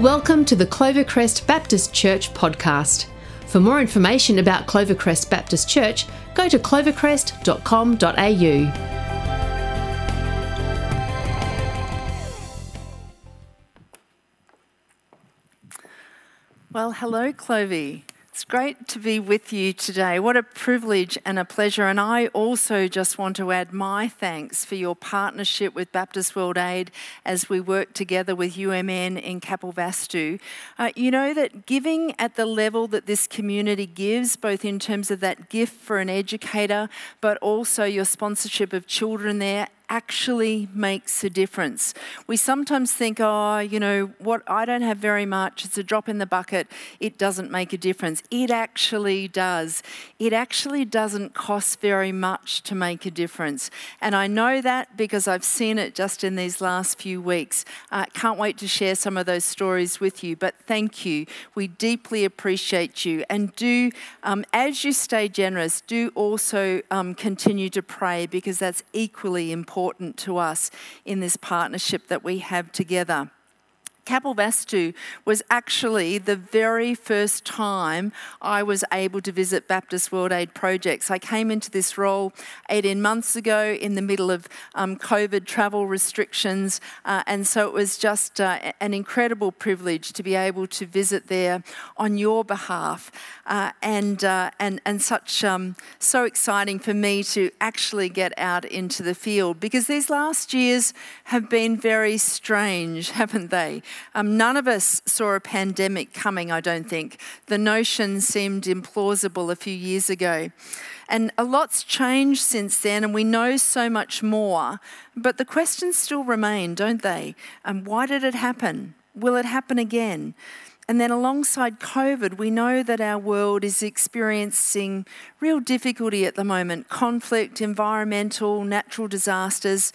Welcome to the Clovercrest Baptist Church podcast. For more information about Clovercrest Baptist Church, go to clovercrest.com.au. Well, hello, Clovey. It's great to be with you today. What a privilege and a pleasure. And I also just want to add my thanks for your partnership with Baptist World Aid as we work together with UMN in Kapilvastu. Uh, you know that giving at the level that this community gives, both in terms of that gift for an educator, but also your sponsorship of children there actually makes a difference. We sometimes think, oh, you know, what I don't have very much, it's a drop in the bucket, it doesn't make a difference. It actually does. It actually doesn't cost very much to make a difference. And I know that because I've seen it just in these last few weeks. Uh, can't wait to share some of those stories with you. But thank you. We deeply appreciate you. And do, um, as you stay generous, do also um, continue to pray because that's equally important important to us in this partnership that we have together. Kapilvastu was actually the very first time I was able to visit Baptist World Aid projects. I came into this role 18 months ago in the middle of um, COVID travel restrictions, uh, and so it was just uh, an incredible privilege to be able to visit there on your behalf, uh, and uh, and and such um, so exciting for me to actually get out into the field because these last years have been very strange, haven't they? Um, none of us saw a pandemic coming, I don't think. The notion seemed implausible a few years ago. And a lot's changed since then, and we know so much more. But the questions still remain, don't they? Um, why did it happen? Will it happen again? And then, alongside COVID, we know that our world is experiencing real difficulty at the moment conflict, environmental, natural disasters.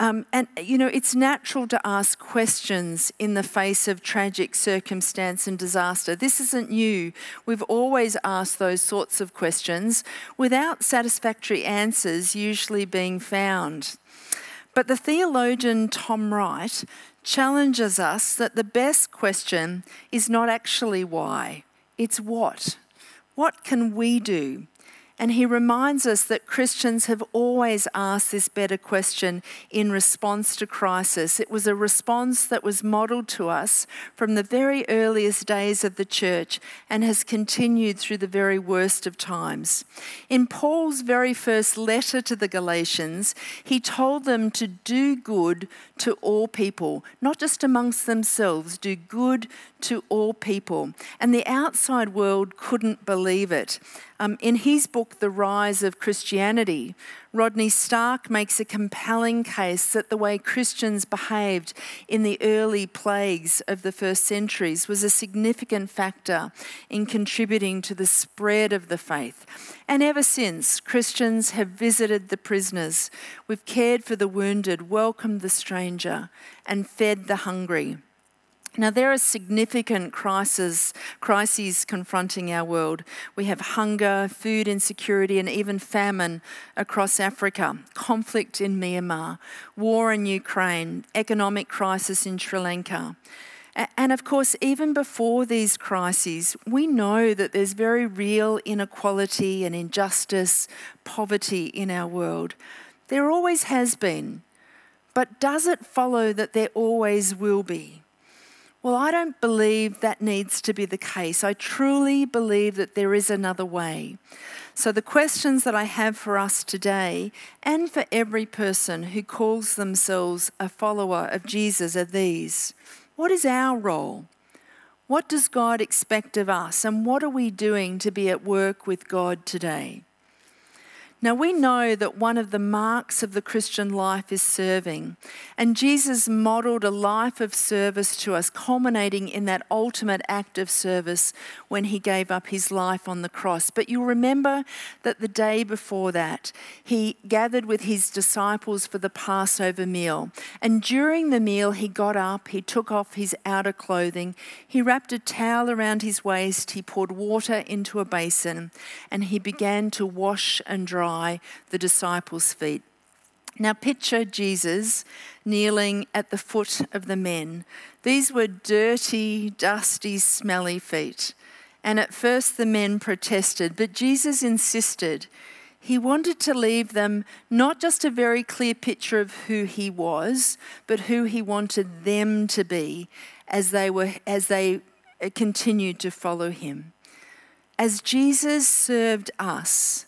Um, and, you know, it's natural to ask questions in the face of tragic circumstance and disaster. This isn't new. We've always asked those sorts of questions without satisfactory answers usually being found. But the theologian Tom Wright challenges us that the best question is not actually why, it's what. What can we do? And he reminds us that Christians have always asked this better question in response to crisis. It was a response that was modeled to us from the very earliest days of the church and has continued through the very worst of times. In Paul's very first letter to the Galatians, he told them to do good to all people, not just amongst themselves, do good to all people. And the outside world couldn't believe it. Um, in his book, The Rise of Christianity, Rodney Stark makes a compelling case that the way Christians behaved in the early plagues of the first centuries was a significant factor in contributing to the spread of the faith. And ever since, Christians have visited the prisoners, we've cared for the wounded, welcomed the stranger, and fed the hungry. Now, there are significant crises, crises confronting our world. We have hunger, food insecurity, and even famine across Africa, conflict in Myanmar, war in Ukraine, economic crisis in Sri Lanka. And of course, even before these crises, we know that there's very real inequality and injustice, poverty in our world. There always has been. But does it follow that there always will be? Well, I don't believe that needs to be the case. I truly believe that there is another way. So, the questions that I have for us today and for every person who calls themselves a follower of Jesus are these What is our role? What does God expect of us? And what are we doing to be at work with God today? Now, we know that one of the marks of the Christian life is serving. And Jesus modeled a life of service to us, culminating in that ultimate act of service when he gave up his life on the cross. But you'll remember that the day before that, he gathered with his disciples for the Passover meal. And during the meal, he got up, he took off his outer clothing, he wrapped a towel around his waist, he poured water into a basin, and he began to wash and dry dry the disciples' feet. Now, picture Jesus kneeling at the foot of the men. These were dirty, dusty, smelly feet. And at first the men protested, but Jesus insisted. He wanted to leave them not just a very clear picture of who he was, but who he wanted them to be as they, were, as they continued to follow him. As Jesus served us,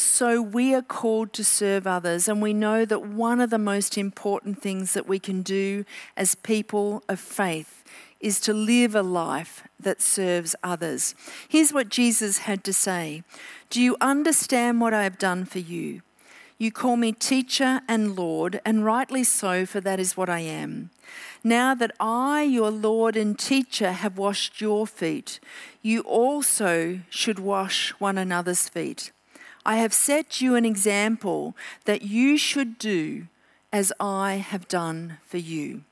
so we are called to serve others, and we know that one of the most important things that we can do as people of faith is to live a life that serves others. Here's what Jesus had to say Do you understand what I have done for you? You call me teacher and Lord, and rightly so, for that is what I am. Now that I, your Lord and teacher, have washed your feet, you also should wash one another's feet. I have set you an example that you should do as I have done for you.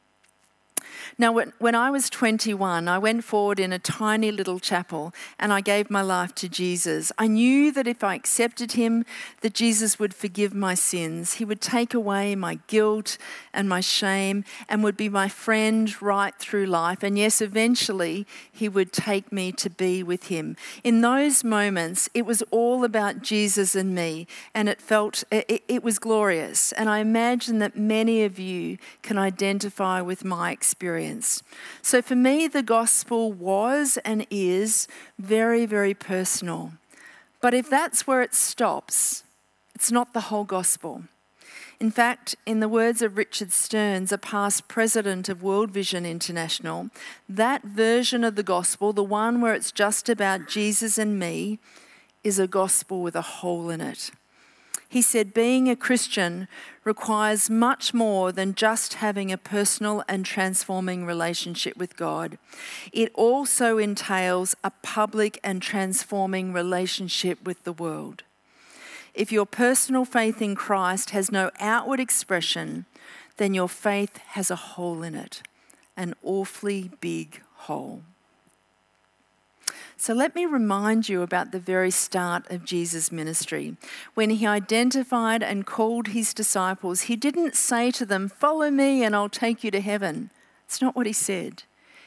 Now, when, I was 21, I went forward in a tiny little chapel and I gave my life to Jesus. I knew that if I accepted him, that Jesus would forgive my sins. He would take away my guilt and my shame and would be my friend right through life. And yes, eventually he would take me to be with him. In those moments, it was all about Jesus and me, and it felt, it, it was glorious. And I imagine that many of you can identify with my experience experience. So for me, the gospel was and is very, very personal. But if that's where it stops, it's not the whole gospel. In fact, in the words of Richard Stearns, a past president of World Vision International, that version of the gospel, the one where it's just about Jesus and me, is a gospel with a hole in it. He said, Being a Christian requires much more than just having a personal and transforming relationship with God. It also entails a public and transforming relationship with the world. If your personal faith in Christ has no outward expression, then your faith has a hole in it, an awfully big hole. So let me remind you about the very start of Jesus' ministry. When he identified and called his disciples, he didn't say to them, Follow me and I'll take you to heaven. It's not what he said.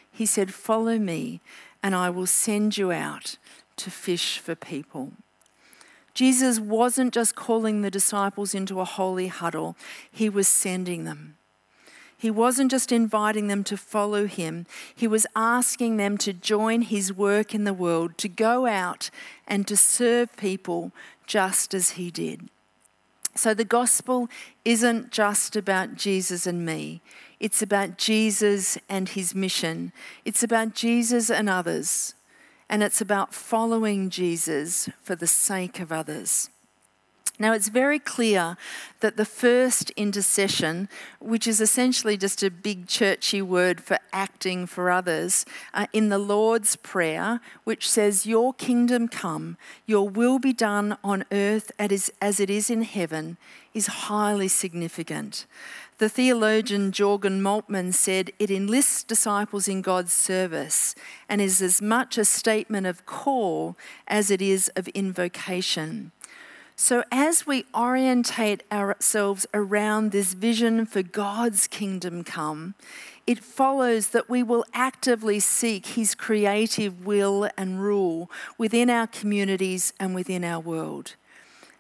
He said, Follow me and I will send you out to fish for people. Jesus wasn't just calling the disciples into a holy huddle, he was sending them. He wasn't just inviting them to follow him, he was asking them to join his work in the world, to go out and to serve people just as he did. So the gospel isn't just about Jesus and me. It's about Jesus and his mission. It's about Jesus and others. And it's about following Jesus for the sake of others. Now, it's very clear that the first intercession, which is essentially just a big churchy word for acting for others, uh, in the Lord's Prayer, which says, Your kingdom come, your will be done on earth as it is in heaven, is highly significant. The theologian Jürgen Moltmann said it enlists disciples in God's service and is as much a statement of call as it is of invocation. So, as we orientate ourselves around this vision for God's kingdom come, it follows that we will actively seek His creative will and rule within our communities and within our world.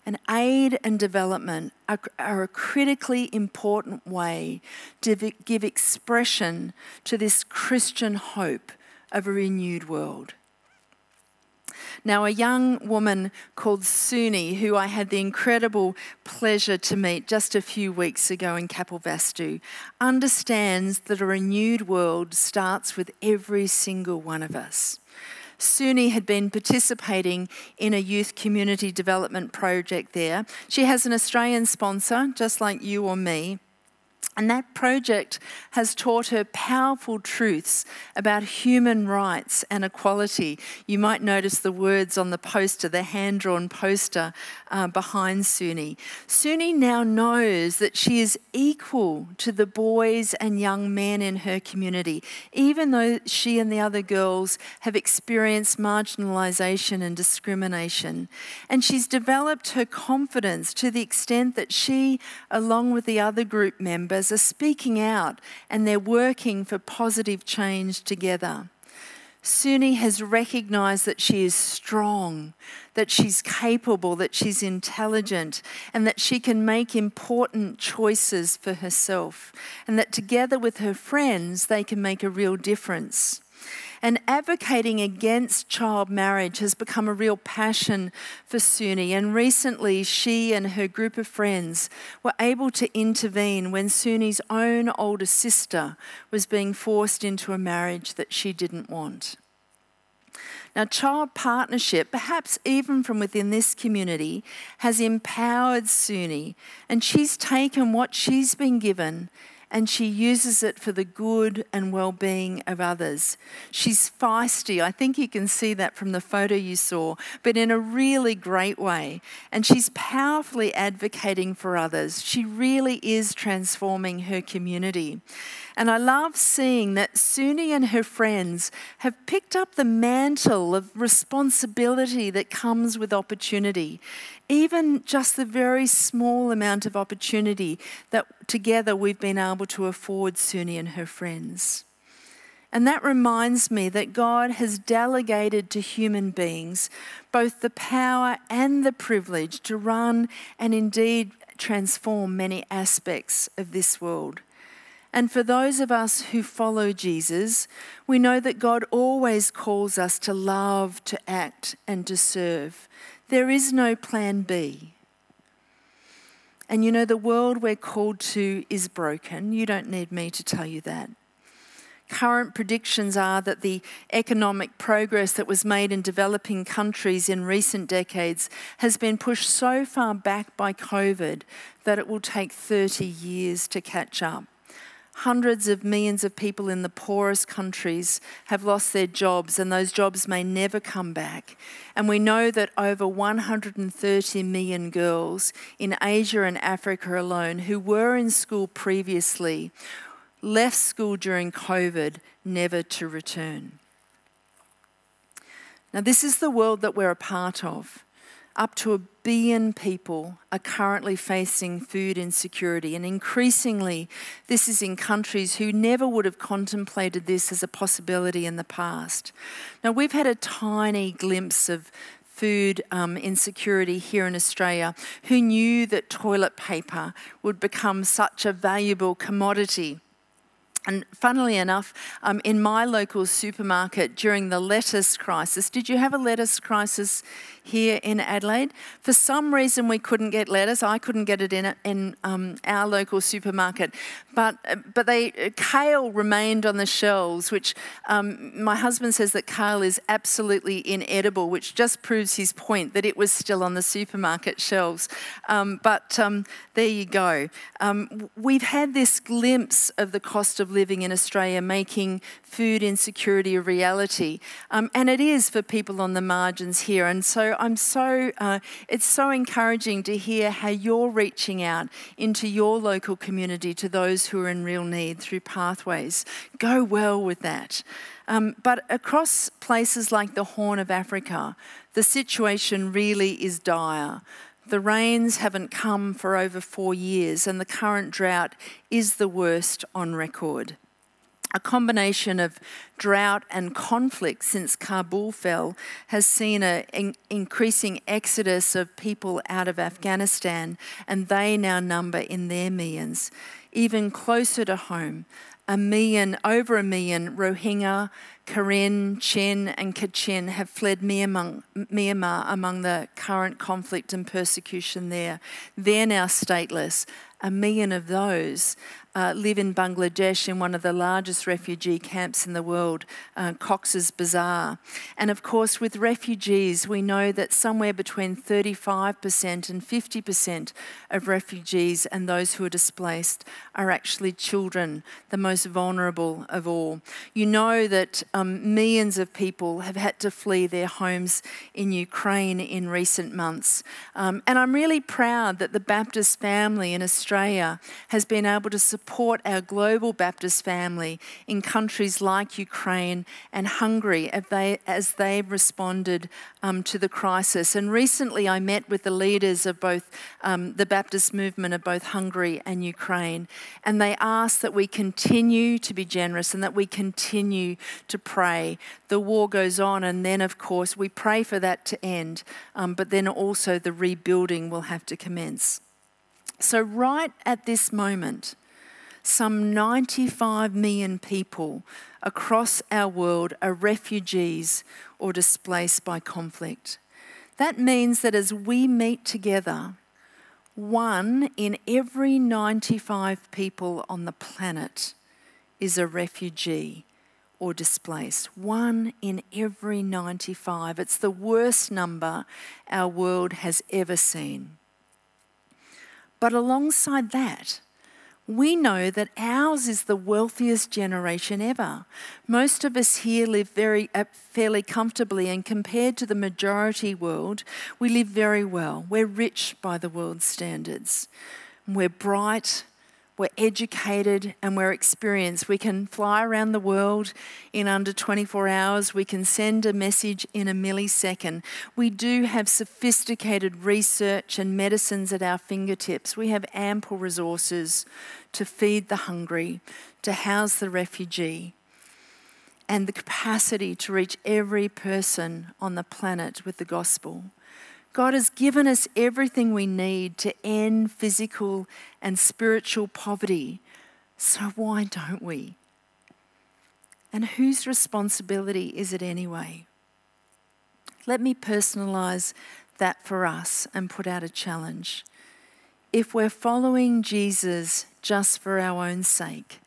And aid and development are, a critically important way to give expression to this Christian hope of a renewed world. Now, a young woman called Suni, who I had the incredible pleasure to meet just a few weeks ago in Kapilvastu, understands that a renewed world starts with every single one of us. Suni had been participating in a youth community development project there. She has an Australian sponsor, just like you or me. And that project has taught her powerful truths about human rights and equality. You might notice the words on the poster, the hand drawn poster uh, behind Suni. Suni now knows that she is equal to the boys and young men in her community, even though she and the other girls have experienced marginalisation and discrimination. And she's developed her confidence to the extent that she, along with the other group members, are speaking out and they're working for positive change together. Suni has recognized that she is strong, that she's capable, that she's intelligent, and that she can make important choices for herself, and that together with her friends, they can make a real difference. And advocating against child marriage has become a real passion for Suni. And recently, she and her group of friends were able to intervene when Suni's own older sister was being forced into a marriage that she didn't want. Now, child partnership, perhaps even from within this community, has empowered Suni, and she's taken what she's been given and she uses it for the good and well being of others. She's feisty. I think you can see that from the photo you saw, but in a really great way. And she's powerfully advocating for others. She really is transforming her community. And I love seeing that Suni and her friends have picked up the mantle of responsibility that comes with opportunity even just the very small amount of opportunity that together we've been able to afford Suni and her friends. And that reminds me that God has delegated to human beings both the power and the privilege to run and indeed transform many aspects of this world. And for those of us who follow Jesus, we know that God always calls us to love, to act, and to serve. There is no plan B. And you know, the world we're called to is broken. You don't need me to tell you that. Current predictions are that the economic progress that was made in developing countries in recent decades has been pushed so far back by COVID that it will take 30 years to catch up. Hundreds of millions of people in the poorest countries have lost their jobs, and those jobs may never come back. And we know that over 130 million girls in Asia and Africa alone who were in school previously left school during COVID, never to return. Now, this is the world that we're a part of up to a billion people are currently facing food insecurity, and increasingly, this is in countries who never would have contemplated this as a possibility in the past. Now, we've had a tiny glimpse of food um, insecurity here in Australia. Who knew that toilet paper would become such a valuable commodity? And funnily enough, um, in my local supermarket during the lettuce crisis, did you have a lettuce crisis here in Adelaide. For some reason, we couldn't get lettuce. I couldn't get it in, in um, our local supermarket. But, but they, kale remained on the shelves, which um, my husband says that kale is absolutely inedible, which just proves his point that it was still on the supermarket shelves. Um, but um, there you go. Um, we've had this glimpse of the cost of living in Australia making food insecurity a reality. Um, and it is for people on the margins here. And so I'm so, uh, it's so encouraging to hear how you're reaching out into your local community to those who are in real need through pathways. Go well with that. Um, but across places like the Horn of Africa, the situation really is dire. The rains haven't come for over four years, and the current drought is the worst on record a combination of drought and conflict since Kabul fell has seen an increasing exodus of people out of Afghanistan, and they now number in their millions. Even closer to home, a million, over a million Rohingya, Karen, Chin, and Kachin have fled Myanmar among the current conflict and persecution there. They're now stateless. A million of those uh, live in Bangladesh in one of the largest refugee camps in the world, uh, Cox's Bazar. And of course, with refugees, we know that somewhere between 35% and 50% of refugees and those who are displaced are actually children, the most vulnerable of all. You know that um, millions of people have had to flee their homes in Ukraine in recent months. Um, and I'm really proud that the Baptist family in Australia has been able to support our global Baptist family in countries like Ukraine and Hungary as, they, as they've responded um, to the crisis. And recently I met with the leaders of both um, the Baptist movement of both Hungary and Ukraine, and they asked that we continue to be generous and that we continue to pray. The war goes on, and then, of course, we pray for that to end, um, but then also the rebuilding will have to commence. So, right at this moment, some 95 million people across our world are refugees or displaced by conflict. That means that as we meet together, one in every 95 people on the planet is a refugee or displaced. One in every 95. It's the worst number our world has ever seen. But alongside that, we know that ours is the wealthiest generation ever. Most of us here live very uh, fairly comfortably, and compared to the majority world, we live very well. We're rich by the world's standards. We're bright, we're educated and we're experienced. We can fly around the world in under 24 hours. We can send a message in a millisecond. We do have sophisticated research and medicines at our fingertips. We have ample resources to feed the hungry, to house the refugee, and the capacity to reach every person on the planet with the gospel. God has given us everything we need to end physical and spiritual poverty. So why don't we? And whose responsibility is it anyway? Let me personalize that for us and put out a challenge. If we're following Jesus just for our own sake,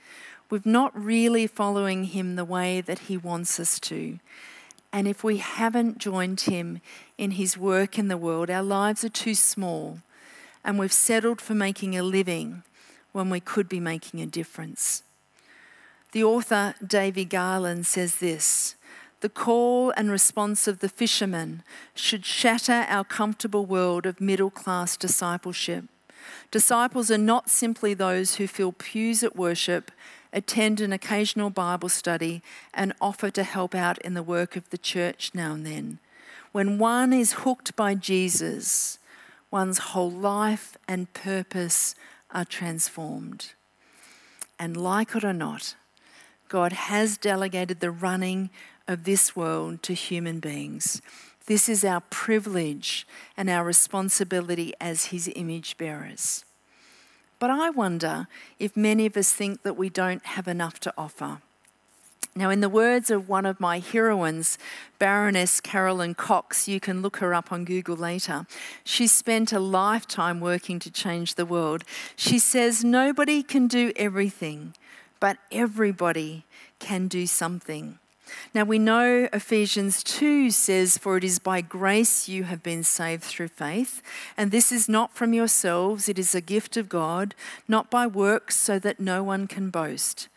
we're not really following him the way that he wants us to. And if we haven't joined him in his work in the world, our lives are too small and we've settled for making a living when we could be making a difference. The author David Garland says this The call and response of the fisherman should shatter our comfortable world of middle class discipleship. Disciples are not simply those who fill pews at worship attend an occasional Bible study, and offer to help out in the work of the church now and then. When one is hooked by Jesus, one's whole life and purpose are transformed. And like it or not, God has delegated the running of this world to human beings. This is our privilege and our responsibility as His image bearers. But I wonder if many of us think that we don't have enough to offer. Now, in the words of one of my heroines, Baroness Caroline Cox, you can look her up on Google later, she spent a lifetime working to change the world. She says, Nobody can do everything, but everybody can do something. Now we know Ephesians 2 says, For it is by grace you have been saved through faith, and this is not from yourselves, it is a gift of God, not by works, so that no one can boast.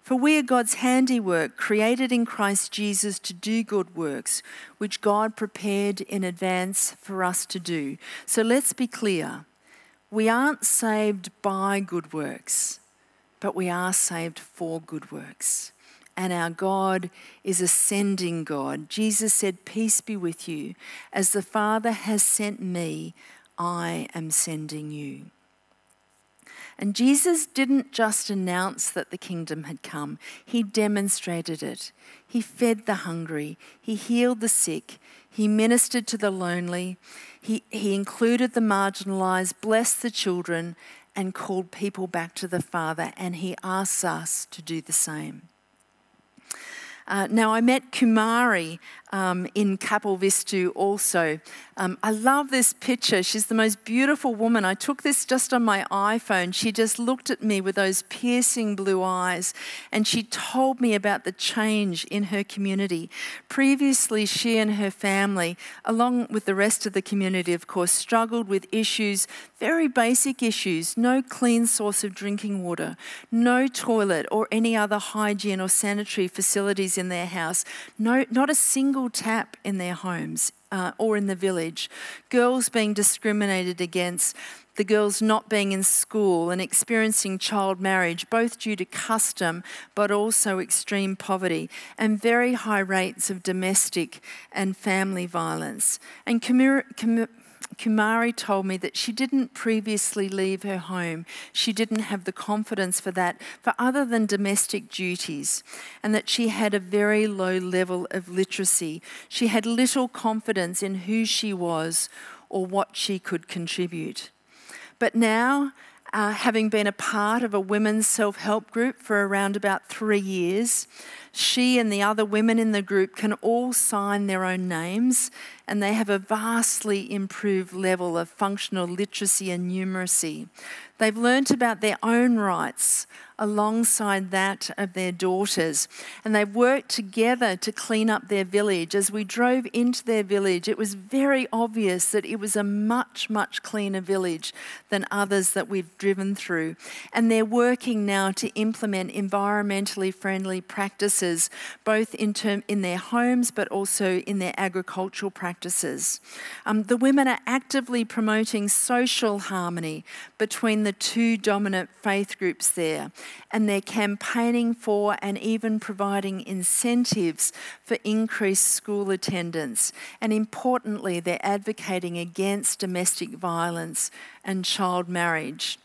For we are God's handiwork, created in Christ Jesus to do good works, which God prepared in advance for us to do. So let's be clear we aren't saved by good works, but we are saved for good works and our God is a sending God. Jesus said, Peace be with you. As the Father has sent me, I am sending you. And Jesus didn't just announce that the kingdom had come, he demonstrated it. He fed the hungry, he healed the sick, he ministered to the lonely, he, he included the marginalized, blessed the children, and called people back to the Father. And he asks us to do the same. Uh, now, I met Kumari um, in Kapilvastu also. Um, I love this picture. She's the most beautiful woman. I took this just on my iPhone. She just looked at me with those piercing blue eyes and she told me about the change in her community. Previously, she and her family, along with the rest of the community, of course, struggled with issues, very basic issues no clean source of drinking water, no toilet or any other hygiene or sanitary facilities in their house, no, not a single tap in their homes uh, or in the village, girls being discriminated against, the girls not being in school and experiencing child marriage, both due to custom but also extreme poverty, and very high rates of domestic and family violence. And Kumari told me that she didn't previously leave her home. She didn't have the confidence for that, for other than domestic duties, and that she had a very low level of literacy. She had little confidence in who she was or what she could contribute. But now, uh, having been a part of a women's self help group for around about three years, she and the other women in the group can all sign their own names, and they have a vastly improved level of functional literacy and numeracy. They've learnt about their own rights alongside that of their daughters. And they've worked together to clean up their village. As we drove into their village, it was very obvious that it was a much, much cleaner village than others that we've driven through. And they're working now to implement environmentally friendly practices, both in, term, in their homes but also in their agricultural practices. Um, the women are actively promoting social harmony between the two dominant faith groups there, and they're campaigning for and even providing incentives for increased school attendance. And importantly, they're advocating against domestic violence and child marriage.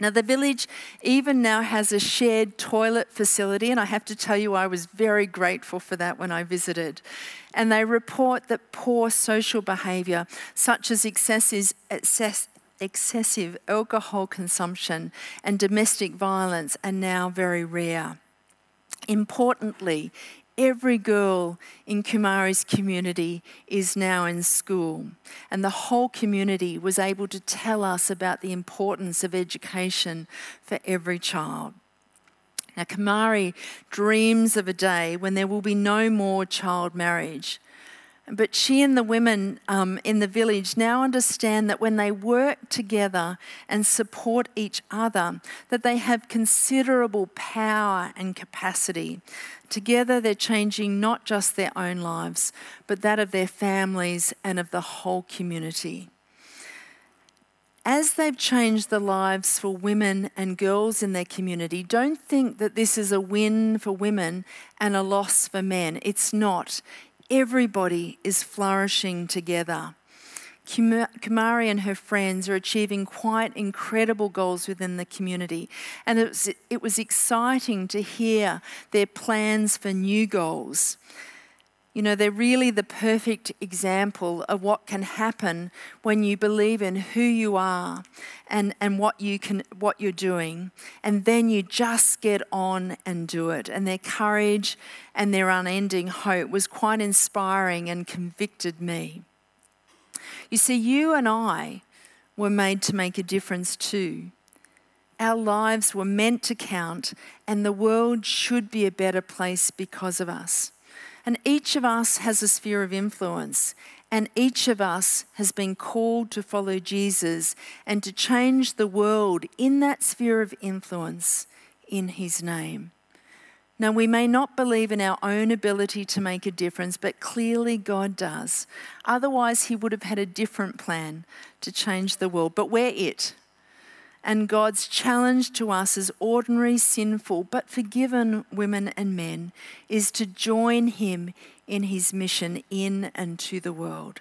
Now, the village even now has a shared toilet facility, and I have to tell you, I was very grateful for that when I visited. And they report that poor social behaviour, such as excessive, excess, excessive alcohol consumption and domestic violence, are now very rare. Importantly, every girl in Kumari's community is now in school. And the whole community was able to tell us about the importance of education for every child. Now, Kumari dreams of a day when there will be no more child marriage but she and the women um, in the village now understand that when they work together and support each other, that they have considerable power and capacity. Together, they're changing not just their own lives, but that of their families and of the whole community. As they've changed the lives for women and girls in their community, don't think that this is a win for women and a loss for men. It's not everybody is flourishing together. Kumari and her friends are achieving quite incredible goals within the community. And it was, it was exciting to hear their plans for new goals. You know, they're really the perfect example of what can happen when you believe in who you are and, and what you can what you're doing, and then you just get on and do it. And their courage and their unending hope was quite inspiring and convicted me. You see, you and I were made to make a difference too. Our lives were meant to count, and the world should be a better place because of us. And each of us has a sphere of influence, and each of us has been called to follow Jesus and to change the world in that sphere of influence in his name. Now, we may not believe in our own ability to make a difference, but clearly God does. Otherwise, He would have had a different plan to change the world. But we're it. And God's challenge to us as ordinary, sinful, but forgiven women and men is to join Him in His mission in and to the world.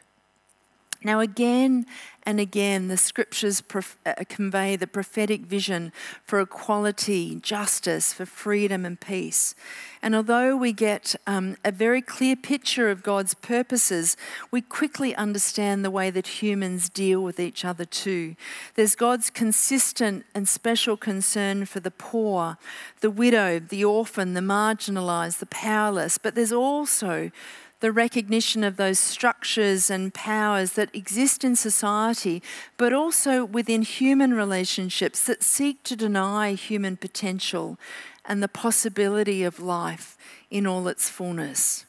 Now, again and again, the scriptures prof- uh, convey the prophetic vision for equality, justice, for freedom and peace. And although we get um, a very clear picture of God's purposes, we quickly understand the way that humans deal with each other too. There's God's consistent and special concern for the poor, the widow, the orphan, the marginalized, the powerless, but there's also the recognition of those structures and powers that exist in society, but also within human relationships that seek to deny human potential and the possibility of life in all its fullness.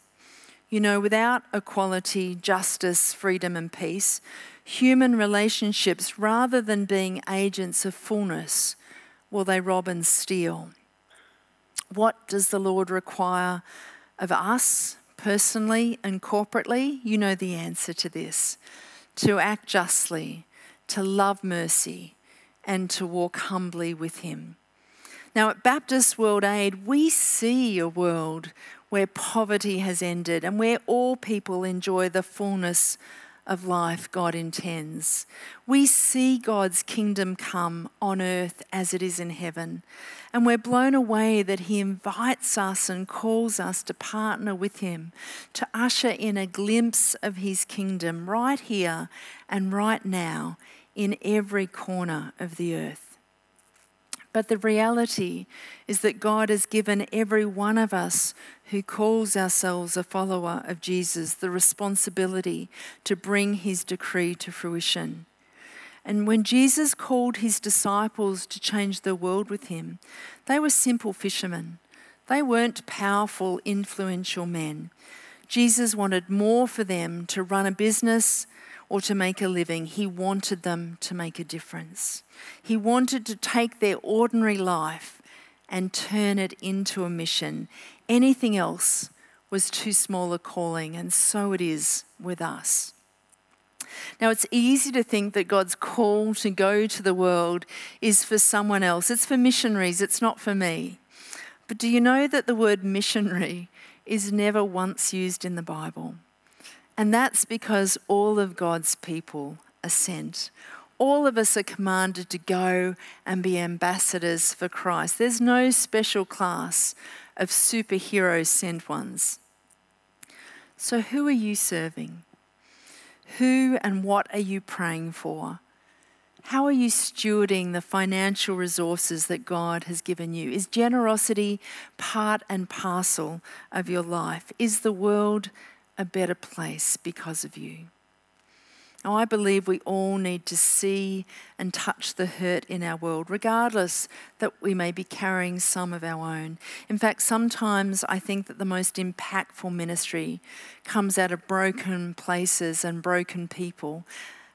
You know, without equality, justice, freedom, and peace, human relationships, rather than being agents of fullness, will they rob and steal? What does the Lord require of us personally and corporately? You know the answer to this to act justly, to love mercy, and to walk humbly with Him. Now, at Baptist World Aid, we see a world where poverty has ended and where all people enjoy the fullness of life God intends. We see God's kingdom come on earth as it is in heaven. And we're blown away that He invites us and calls us to partner with Him, to usher in a glimpse of His kingdom right here and right now in every corner of the earth. But the reality is that God has given every one of us who calls ourselves a follower of Jesus the responsibility to bring his decree to fruition. And when Jesus called his disciples to change the world with him, they were simple fishermen. They weren't powerful, influential men. Jesus wanted more for them to run a business, or to make a living. He wanted them to make a difference. He wanted to take their ordinary life and turn it into a mission. Anything else was too small a calling, and so it is with us. Now, it's easy to think that God's call to go to the world is for someone else. It's for missionaries, it's not for me. But do you know that the word missionary is never once used in the Bible? And that's because all of God's people are sent. All of us are commanded to go and be ambassadors for Christ. There's no special class of superhero sent ones. So, who are you serving? Who and what are you praying for? How are you stewarding the financial resources that God has given you? Is generosity part and parcel of your life? Is the world a better place because of you. Now, I believe we all need to see and touch the hurt in our world, regardless that we may be carrying some of our own. In fact, sometimes I think that the most impactful ministry comes out of broken places and broken people,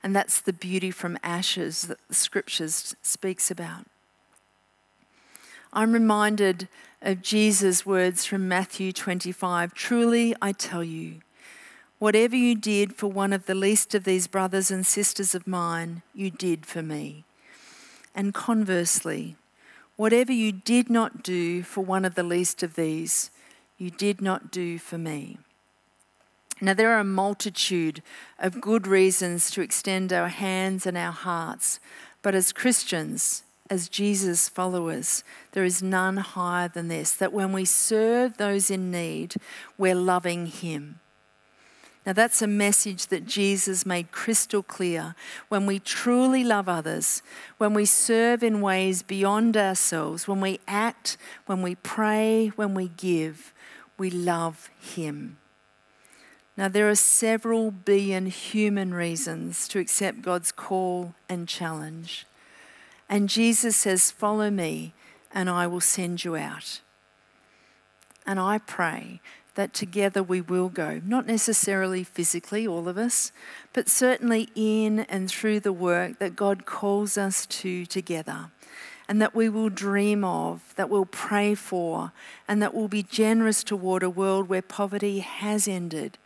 and that's the beauty from ashes that the scriptures speaks about. I'm reminded of Jesus' words from Matthew 25 Truly, I tell you, Whatever you did for one of the least of these brothers and sisters of mine, you did for me. And conversely, whatever you did not do for one of the least of these, you did not do for me. Now, there are a multitude of good reasons to extend our hands and our hearts, but as Christians, as Jesus followers, there is none higher than this that when we serve those in need, we're loving Him. Now, that's a message that Jesus made crystal clear. When we truly love others, when we serve in ways beyond ourselves, when we act, when we pray, when we give, we love Him. Now, there are several billion human reasons to accept God's call and challenge. And Jesus says, Follow me, and I will send you out. And I pray that together we will go, not necessarily physically, all of us, but certainly in and through the work that God calls us to together, and that we will dream of, that we'll pray for, and that we'll be generous toward a world where poverty has ended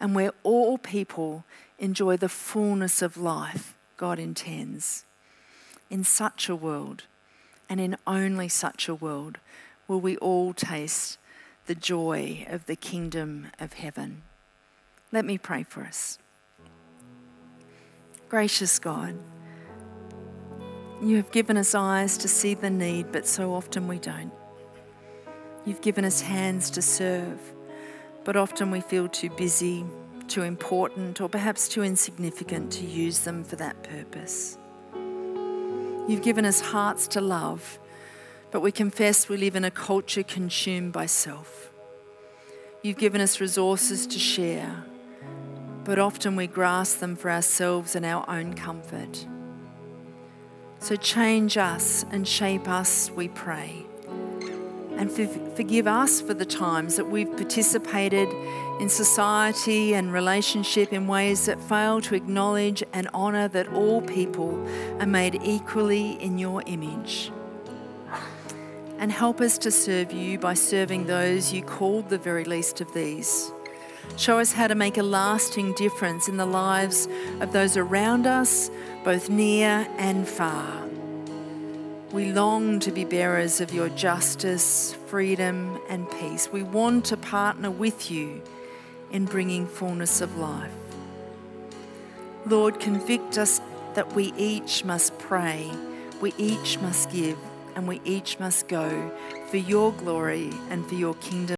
and where all people enjoy the fullness of life God intends. In such a world, and in only such a world, will we all taste the joy of the kingdom of heaven. Let me pray for us. Gracious God, you have given us eyes to see the need, but so often we don't. You've given us hands to serve, but often we feel too busy, too important, or perhaps too insignificant to use them for that purpose. You've given us hearts to love, but we confess we live in a culture consumed by self. You've given us resources to share, but often we grasp them for ourselves and our own comfort. So change us and shape us, we pray. And forgive us for the times that we've participated in society and relationship in ways that fail to acknowledge and honour that all people are made equally in your image. And help us to serve you by serving those you called the very least of these. Show us how to make a lasting difference in the lives of those around us, both near and far. We long to be bearers of your justice, freedom, and peace. We want to partner with you in bringing fullness of life. Lord, convict us that we each must pray, we each must give, and we each must go for your glory and for your kingdom.